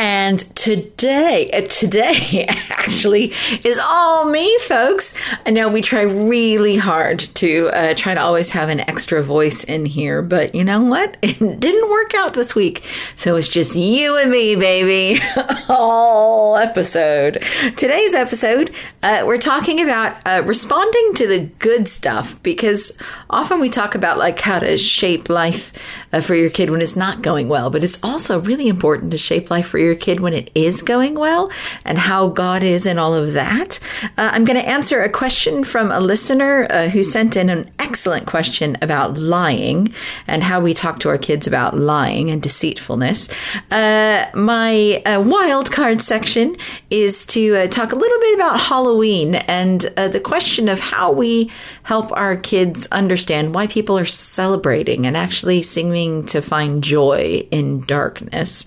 and today, uh, today actually is all me, folks. I know we try really hard to uh, try to always have an extra voice in here, but you know what? It didn't work out this week. So it's just you and me, baby. all episode. Today's episode, uh, we're talking about uh, responding to the good stuff because often we talk about like how to shape life uh, for your kid when it's not going well, but it's also really important to shape life for your kid when it is going well and how God is in all of that. Uh, I'm going to answer a question from a listener uh, who sent in an excellent question about lying and how we talk to our kids about lying and deceitfulness. Uh, my uh, wild card section is to uh, talk a little bit about Halloween and the question of how we help our kids understand why people are celebrating and actually seeming to find joy in darkness.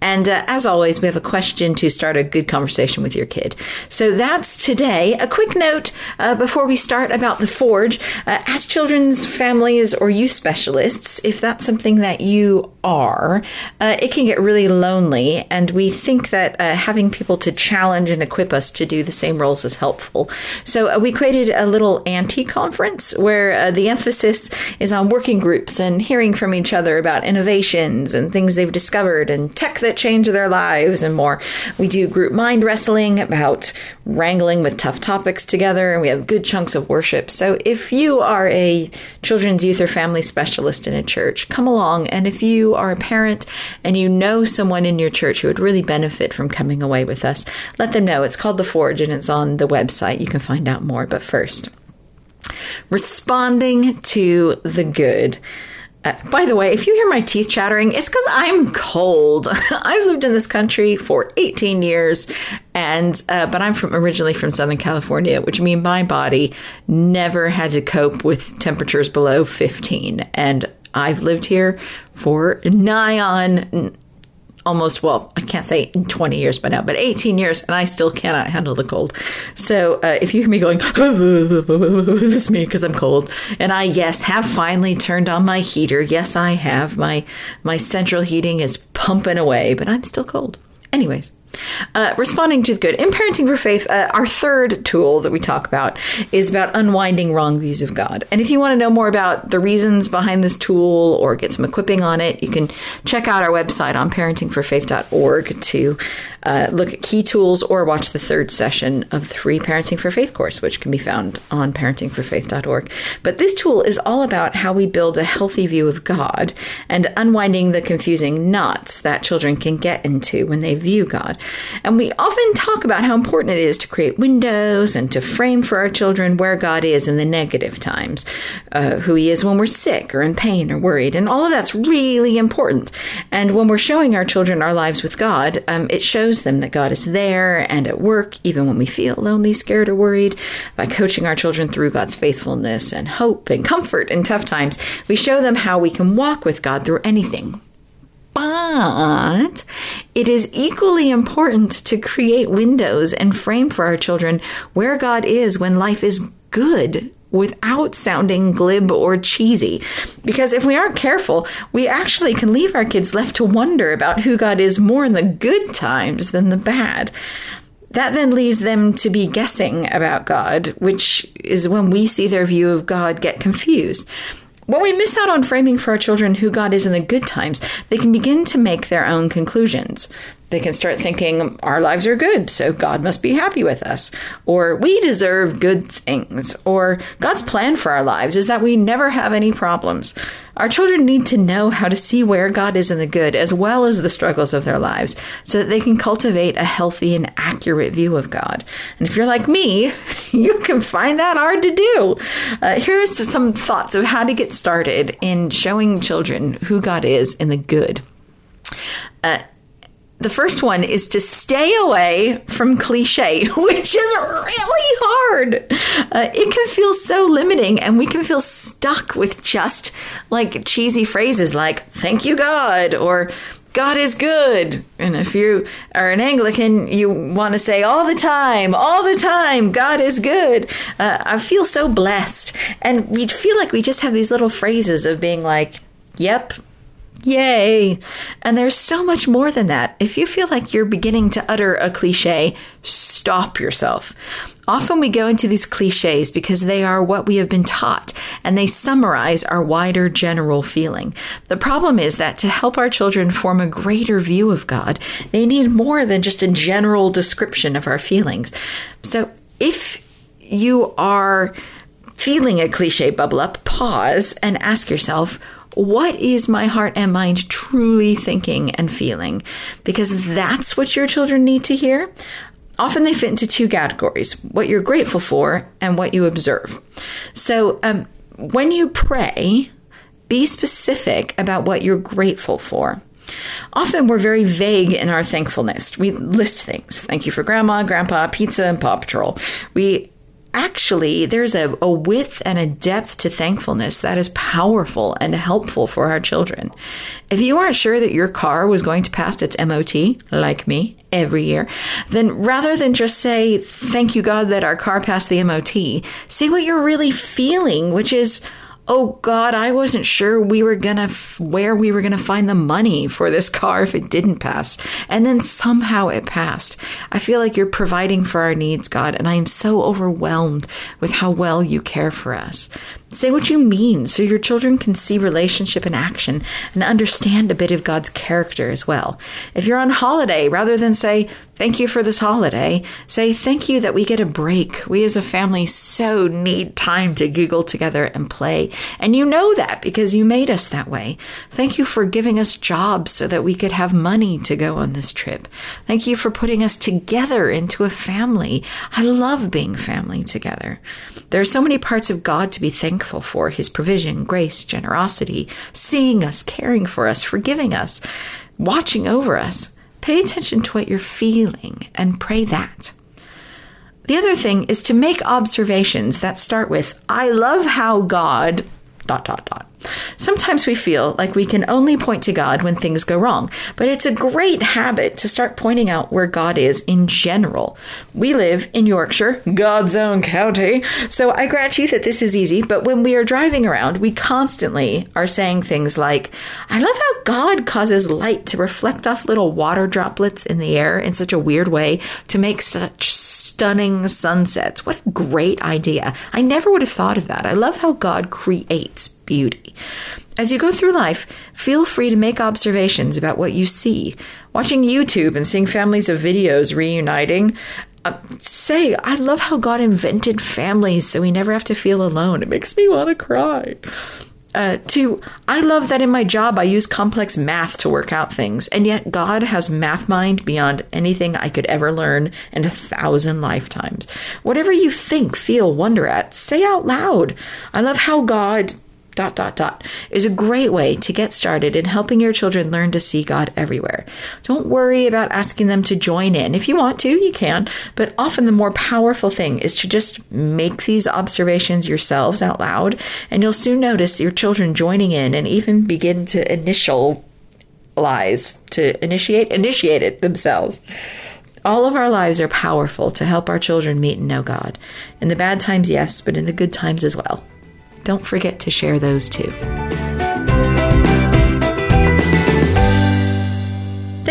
And uh, as always, we have a question to start a good conversation with your kid. So that's today. A quick note uh, before we start about the Forge. Uh, as children's families or youth specialists, if that's something that you are, uh, it can get really lonely. And we think that uh, having people to challenge and equip us to do the same roles is helpful. So uh, we created a little anti conference where the emphasis is on working groups and hearing from each other about innovations and things they've discovered and tech that change their lives and more. We do group mind wrestling about wrangling with tough topics together, and we have good chunks of worship. So if you are a children's youth or family specialist in a church, come along. And if you are a parent and you know someone in your church who would really benefit from coming away with us, let them know. It's called The Forge and it's on the website. You can find out more. But first, responding to the good. Uh, by the way, if you hear my teeth chattering, it's because I'm cold. I've lived in this country for 18 years, and uh, but I'm from originally from Southern California, which means my body never had to cope with temperatures below 15, and I've lived here for nigh on almost, well, I can't say 20 years by now, but 18 years, and I still cannot handle the cold. So uh, if you hear me going, that's me because I'm cold. And I, yes, have finally turned on my heater. Yes, I have. My, my central heating is pumping away, but I'm still cold. Anyways, uh, responding to the good. In Parenting for Faith, uh, our third tool that we talk about is about unwinding wrong views of God. And if you want to know more about the reasons behind this tool or get some equipping on it, you can check out our website on parentingforfaith.org to uh, look at key tools or watch the third session of the free Parenting for Faith course, which can be found on parentingforfaith.org. But this tool is all about how we build a healthy view of God and unwinding the confusing knots that children can get into when they view God. And we often talk about how important it is to create windows and to frame for our children where God is in the negative times, uh, who He is when we're sick or in pain or worried. And all of that's really important. And when we're showing our children our lives with God, um, it shows shows them that God is there and at work, even when we feel lonely, scared, or worried. By coaching our children through God's faithfulness and hope and comfort in tough times, we show them how we can walk with God through anything. But it is equally important to create windows and frame for our children where God is when life is good without sounding glib or cheesy. Because if we aren't careful, we actually can leave our kids left to wonder about who God is more in the good times than the bad. That then leaves them to be guessing about God, which is when we see their view of God get confused. When we miss out on framing for our children who God is in the good times, they can begin to make their own conclusions they can start thinking our lives are good, so God must be happy with us, or we deserve good things, or God's plan for our lives is that we never have any problems. Our children need to know how to see where God is in the good as well as the struggles of their lives so that they can cultivate a healthy and accurate view of God. And if you're like me, you can find that hard to do. Uh, here's some thoughts of how to get started in showing children who God is in the good. Uh, the first one is to stay away from cliche, which is really hard. Uh, it can feel so limiting, and we can feel stuck with just like cheesy phrases like, thank you, God, or God is good. And if you are an Anglican, you want to say all the time, all the time, God is good. Uh, I feel so blessed. And we feel like we just have these little phrases of being like, yep, Yay! And there's so much more than that. If you feel like you're beginning to utter a cliche, stop yourself. Often we go into these cliches because they are what we have been taught and they summarize our wider general feeling. The problem is that to help our children form a greater view of God, they need more than just a general description of our feelings. So if you are feeling a cliche bubble up, pause and ask yourself, what is my heart and mind truly thinking and feeling? Because that's what your children need to hear. Often they fit into two categories what you're grateful for and what you observe. So um, when you pray, be specific about what you're grateful for. Often we're very vague in our thankfulness. We list things. Thank you for grandma, grandpa, pizza, and Paw Patrol. We actually there's a, a width and a depth to thankfulness that is powerful and helpful for our children. If you aren't sure that your car was going to pass its MOT, like me, every year, then rather than just say, Thank you, God, that our car passed the MOT, say what you're really feeling, which is, oh God, I wasn't sure we were gonna, f- where we were gonna find the money for this car if it didn't pass. And then somehow it passed. I feel like you're providing for our needs, God, and I am so overwhelmed with how well you care for us. Say what you mean so your children can see relationship in action and understand a bit of God's character as well. If you're on holiday, rather than say, Thank you for this holiday, say, Thank you that we get a break. We as a family so need time to giggle together and play. And you know that because you made us that way. Thank you for giving us jobs so that we could have money to go on this trip. Thank you for putting us together into a family. I love being family together. There are so many parts of God to be thankful for His provision, grace, generosity, seeing us, caring for us, forgiving us, watching over us. Pay attention to what you're feeling and pray that. The other thing is to make observations that start with, I love how God, dot, dot, dot. Sometimes we feel like we can only point to God when things go wrong, but it's a great habit to start pointing out where God is in general. We live in Yorkshire, God's own county, so I grant you that this is easy, but when we are driving around, we constantly are saying things like, I love how God causes light to reflect off little water droplets in the air in such a weird way to make such stunning sunsets. What a great idea. I never would have thought of that. I love how God creates beauty. As you go through life, feel free to make observations about what you see. Watching YouTube and seeing families of videos reuniting, uh, say, I love how God invented families so we never have to feel alone. It makes me want to cry. Uh, to, I love that in my job I use complex math to work out things, and yet God has math mind beyond anything I could ever learn in a thousand lifetimes. Whatever you think, feel, wonder at, say out loud. I love how God dot dot dot is a great way to get started in helping your children learn to see God everywhere. Don't worry about asking them to join in. If you want to, you can, but often the more powerful thing is to just make these observations yourselves out loud, and you'll soon notice your children joining in and even begin to initial lies to initiate initiate it themselves. All of our lives are powerful to help our children meet and know God. In the bad times, yes, but in the good times as well don't forget to share those too.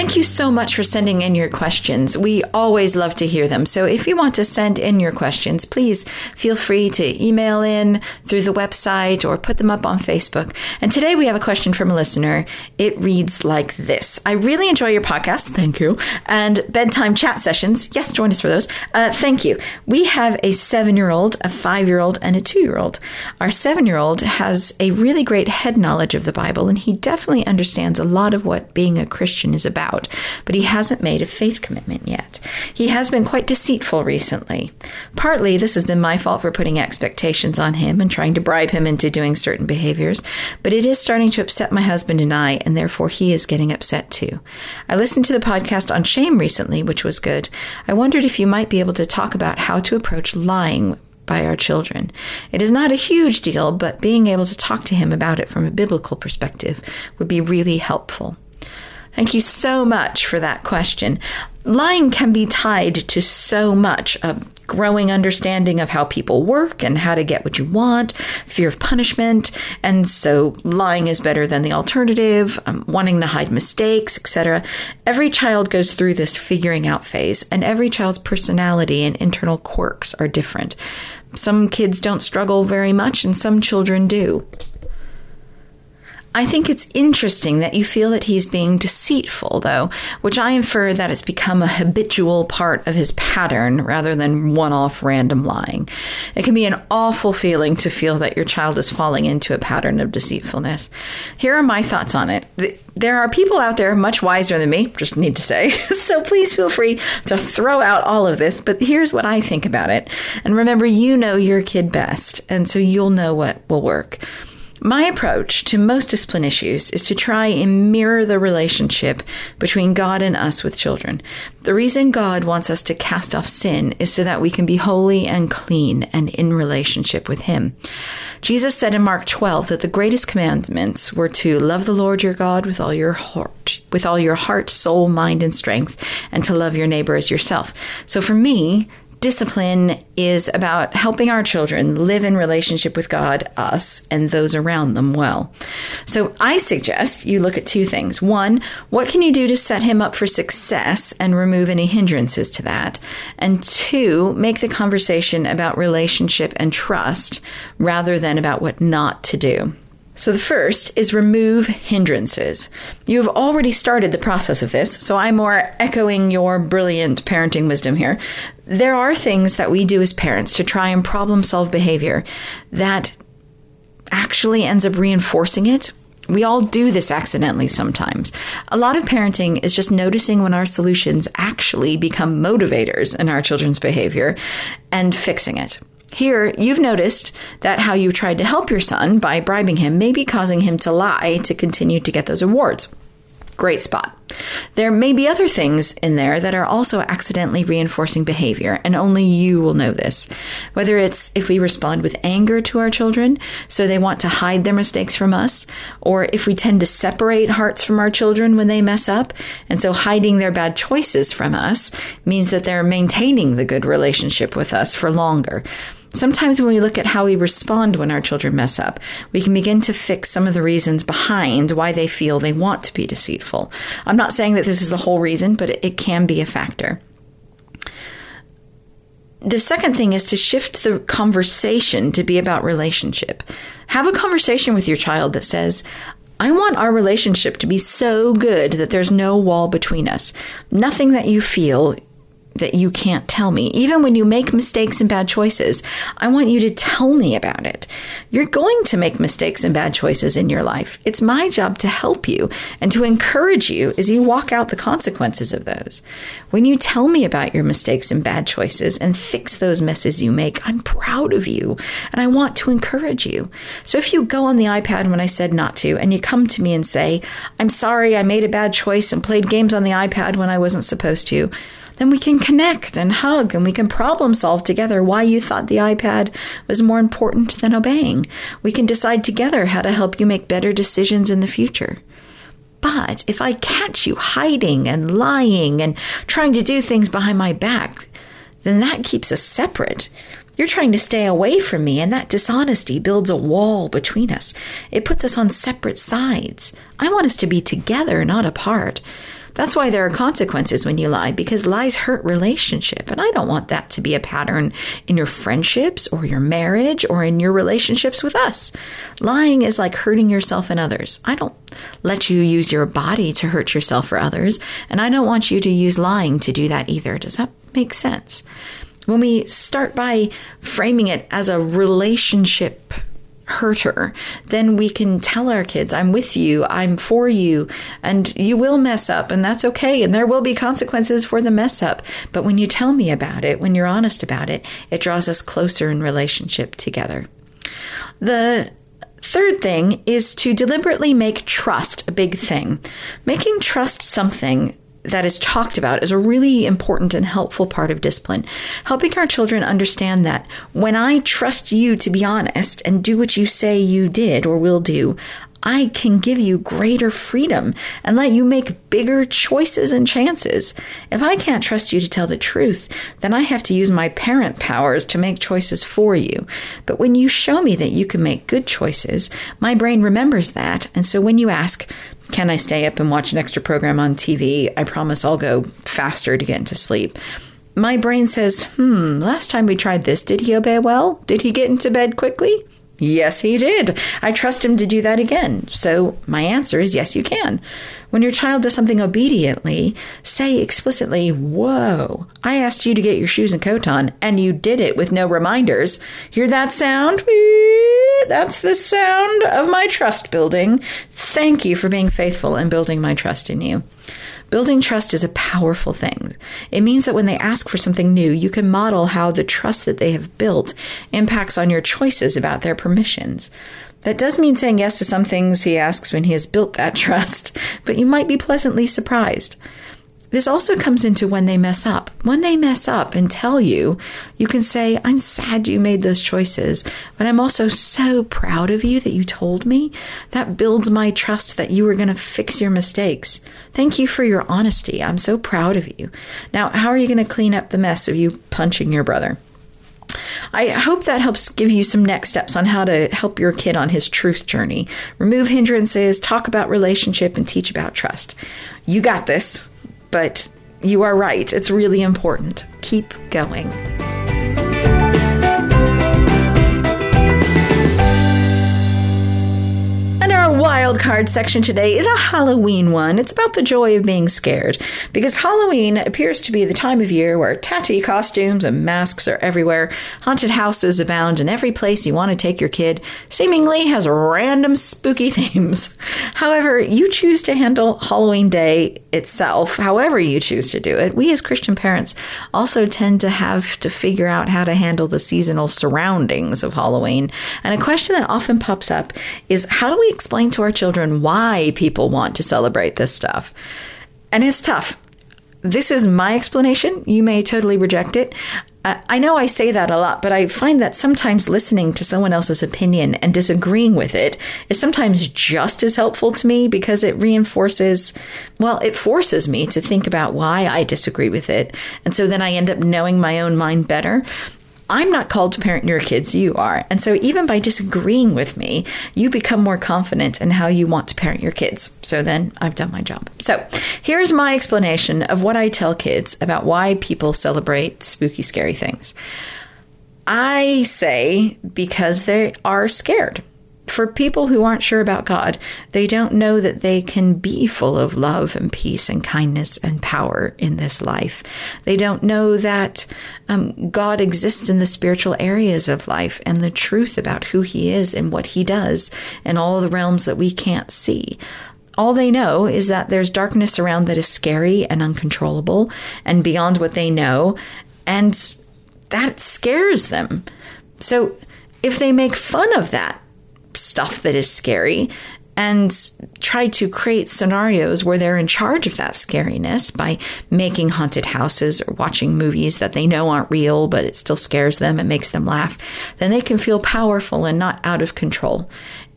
Thank you so much for sending in your questions. We always love to hear them. So if you want to send in your questions, please feel free to email in through the website or put them up on Facebook. And today we have a question from a listener. It reads like this I really enjoy your podcast. Thank you. And bedtime chat sessions. Yes, join us for those. Uh, thank you. We have a seven year old, a five year old, and a two year old. Our seven year old has a really great head knowledge of the Bible, and he definitely understands a lot of what being a Christian is about. Out, but he hasn't made a faith commitment yet. He has been quite deceitful recently. Partly this has been my fault for putting expectations on him and trying to bribe him into doing certain behaviors, but it is starting to upset my husband and I, and therefore he is getting upset too. I listened to the podcast on shame recently, which was good. I wondered if you might be able to talk about how to approach lying by our children. It is not a huge deal, but being able to talk to him about it from a biblical perspective would be really helpful. Thank you so much for that question. Lying can be tied to so much a growing understanding of how people work and how to get what you want, fear of punishment, and so lying is better than the alternative, um, wanting to hide mistakes, etc. Every child goes through this figuring out phase, and every child's personality and internal quirks are different. Some kids don't struggle very much, and some children do. I think it's interesting that you feel that he's being deceitful, though, which I infer that it's become a habitual part of his pattern rather than one off random lying. It can be an awful feeling to feel that your child is falling into a pattern of deceitfulness. Here are my thoughts on it. There are people out there much wiser than me, just need to say, so please feel free to throw out all of this, but here's what I think about it. And remember, you know your kid best, and so you'll know what will work. My approach to most discipline issues is to try and mirror the relationship between God and us with children. The reason God wants us to cast off sin is so that we can be holy and clean and in relationship with Him. Jesus said in Mark 12 that the greatest commandments were to love the Lord your God with all your heart, with all your heart, soul, mind, and strength, and to love your neighbor as yourself. So for me, discipline is about helping our children live in relationship with God, us, and those around them well. So I suggest you look at two things. One, what can you do to set him up for success and remove any hindrances to that? And two, make the conversation about relationship and trust rather than about what not to do. So, the first is remove hindrances. You have already started the process of this, so I'm more echoing your brilliant parenting wisdom here. There are things that we do as parents to try and problem solve behavior that actually ends up reinforcing it. We all do this accidentally sometimes. A lot of parenting is just noticing when our solutions actually become motivators in our children's behavior and fixing it. Here, you've noticed that how you tried to help your son by bribing him may be causing him to lie to continue to get those awards. Great spot. There may be other things in there that are also accidentally reinforcing behavior, and only you will know this. Whether it's if we respond with anger to our children, so they want to hide their mistakes from us, or if we tend to separate hearts from our children when they mess up, and so hiding their bad choices from us means that they're maintaining the good relationship with us for longer. Sometimes when we look at how we respond when our children mess up, we can begin to fix some of the reasons behind why they feel they want to be deceitful. I'm not saying that this is the whole reason, but it can be a factor. The second thing is to shift the conversation to be about relationship. Have a conversation with your child that says, I want our relationship to be so good that there's no wall between us. Nothing that you feel that you can't tell me. Even when you make mistakes and bad choices, I want you to tell me about it. You're going to make mistakes and bad choices in your life. It's my job to help you and to encourage you as you walk out the consequences of those. When you tell me about your mistakes and bad choices and fix those messes you make, I'm proud of you and I want to encourage you. So if you go on the iPad when I said not to and you come to me and say, I'm sorry I made a bad choice and played games on the iPad when I wasn't supposed to, then we can connect and hug and we can problem solve together why you thought the iPad was more important than obeying. We can decide together how to help you make better decisions in the future. But if I catch you hiding and lying and trying to do things behind my back, then that keeps us separate. You're trying to stay away from me, and that dishonesty builds a wall between us. It puts us on separate sides. I want us to be together, not apart. That's why there are consequences when you lie, because lies hurt relationship. And I don't want that to be a pattern in your friendships or your marriage or in your relationships with us. Lying is like hurting yourself and others. I don't let you use your body to hurt yourself or others. And I don't want you to use lying to do that either. Does that make sense? When we start by framing it as a relationship hurter, then we can tell our kids, I'm with you, I'm for you, and you will mess up, and that's okay, and there will be consequences for the mess up. But when you tell me about it, when you're honest about it, it draws us closer in relationship together. The Third thing is to deliberately make trust a big thing. Making trust something that is talked about is a really important and helpful part of discipline. Helping our children understand that when I trust you to be honest and do what you say you did or will do, I can give you greater freedom and let you make bigger choices and chances. If I can't trust you to tell the truth, then I have to use my parent powers to make choices for you. But when you show me that you can make good choices, my brain remembers that. And so when you ask, can I stay up and watch an extra program on TV? I promise I'll go faster to get into sleep. My brain says, hmm, last time we tried this, did he obey well? Did he get into bed quickly? Yes, he did. I trust him to do that again. So my answer is yes, you can. When your child does something obediently, say explicitly, Whoa, I asked you to get your shoes and coat on, and you did it with no reminders. Hear that sound? That's the sound of my trust building. Thank you for being faithful and building my trust in you. Building trust is a powerful thing. It means that when they ask for something new, you can model how the trust that they have built impacts on your choices about their permissions. That does mean saying yes to some things he asks when he has built that trust, but you might be pleasantly surprised. This also comes into when they mess up. When they mess up and tell you, you can say, I'm sad you made those choices, but I'm also so proud of you that you told me. That builds my trust that you were going to fix your mistakes. Thank you for your honesty. I'm so proud of you. Now, how are you going to clean up the mess of you punching your brother? I hope that helps give you some next steps on how to help your kid on his truth journey. Remove hindrances, talk about relationship, and teach about trust. You got this but you are right. It's really important. Keep going. Wild card section today is a Halloween one. It's about the joy of being scared. Because Halloween appears to be the time of year where tatty costumes and masks are everywhere, haunted houses abound, and every place you want to take your kid seemingly has random spooky themes. However, you choose to handle Halloween Day itself, however you choose to do it. We as Christian parents also tend to have to figure out how to handle the seasonal surroundings of Halloween. And a question that often pops up is how do we explain to our children why people want to celebrate this stuff. And it's tough. This is my explanation. You may totally reject it. Uh, I know I say that a lot, but I find that sometimes listening to someone else's opinion and disagreeing with it is sometimes just as helpful to me because it reinforces, well, it forces me to think about why I disagree with it. And so then I end up knowing my own mind better. I'm not called to parent your kids, you are. And so even by disagreeing with me, you become more confident in how you want to parent your kids. So then I've done my job. So here's my explanation of what I tell kids about why people celebrate spooky, scary things. I say because they are scared for people who aren't sure about God, they don't know that they can be full of love and peace and kindness and power in this life. They don't know that um, God exists in the spiritual areas of life and the truth about who He is and what He does in all the realms that we can't see. All they know is that there's darkness around that is scary and uncontrollable and beyond what they know, and that scares them. So if they make fun of that, stuff that is scary and try to create scenarios where they're in charge of that scariness by making haunted houses or watching movies that they know aren't real, but it still scares them and makes them laugh, then they can feel powerful and not out of control.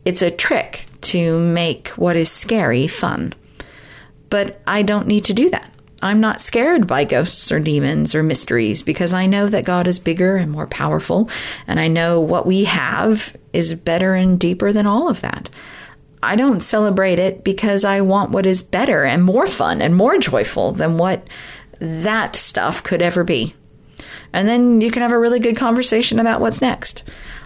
It's a trick to make what is scary fun. But I don't need to do that. I'm not scared by ghosts or demons or mysteries because I know that God is bigger and more powerful, and I know what we have is better and deeper than all of that. I don't celebrate it because I want what is better and more fun and more joyful than what that stuff could ever be. And then you can have a really good conversation about what's next.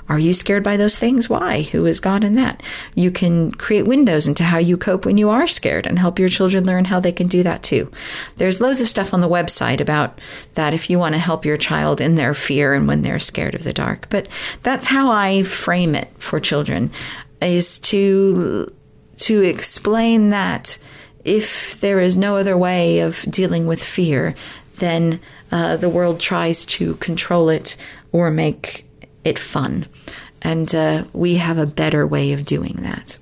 Are you scared by those things? Why? Who is God in that? You can create windows into how you cope when you are scared and help your children learn how they can do that too. There's loads of stuff on the website about that if you want to help your child in their fear and when they're scared of the dark. But that's how I frame it for children is to to explain that if there is no other way of dealing with fear, then uh, the world tries to control it or make it fun. And uh, we have a better way of doing that.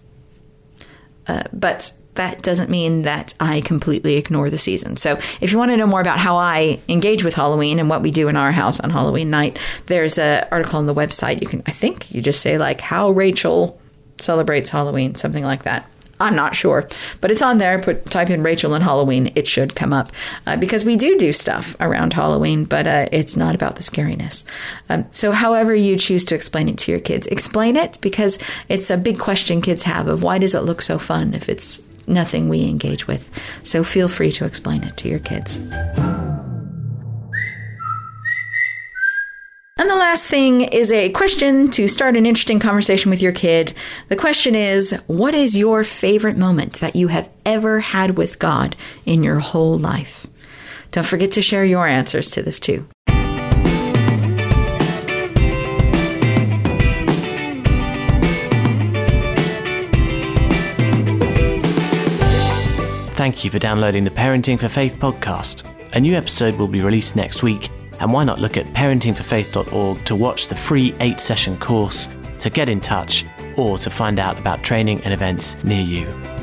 Uh, but that doesn't mean that I completely ignore the season. So, if you want to know more about how I engage with Halloween and what we do in our house on Halloween night, there's an article on the website. You can, I think, you just say like how Rachel celebrates Halloween, something like that. I'm not sure, but it's on there. Put type in Rachel and Halloween, it should come up uh, because we do do stuff around Halloween, but uh, it's not about the scariness. Um, so, however you choose to explain it to your kids, explain it because it's a big question kids have of why does it look so fun if it's nothing we engage with. So, feel free to explain it to your kids. And the last thing is a question to start an interesting conversation with your kid. The question is What is your favorite moment that you have ever had with God in your whole life? Don't forget to share your answers to this too. Thank you for downloading the Parenting for Faith podcast. A new episode will be released next week and why not look at parentingforfaith.org to watch the free eight session course, to get in touch, or to find out about training and events near you.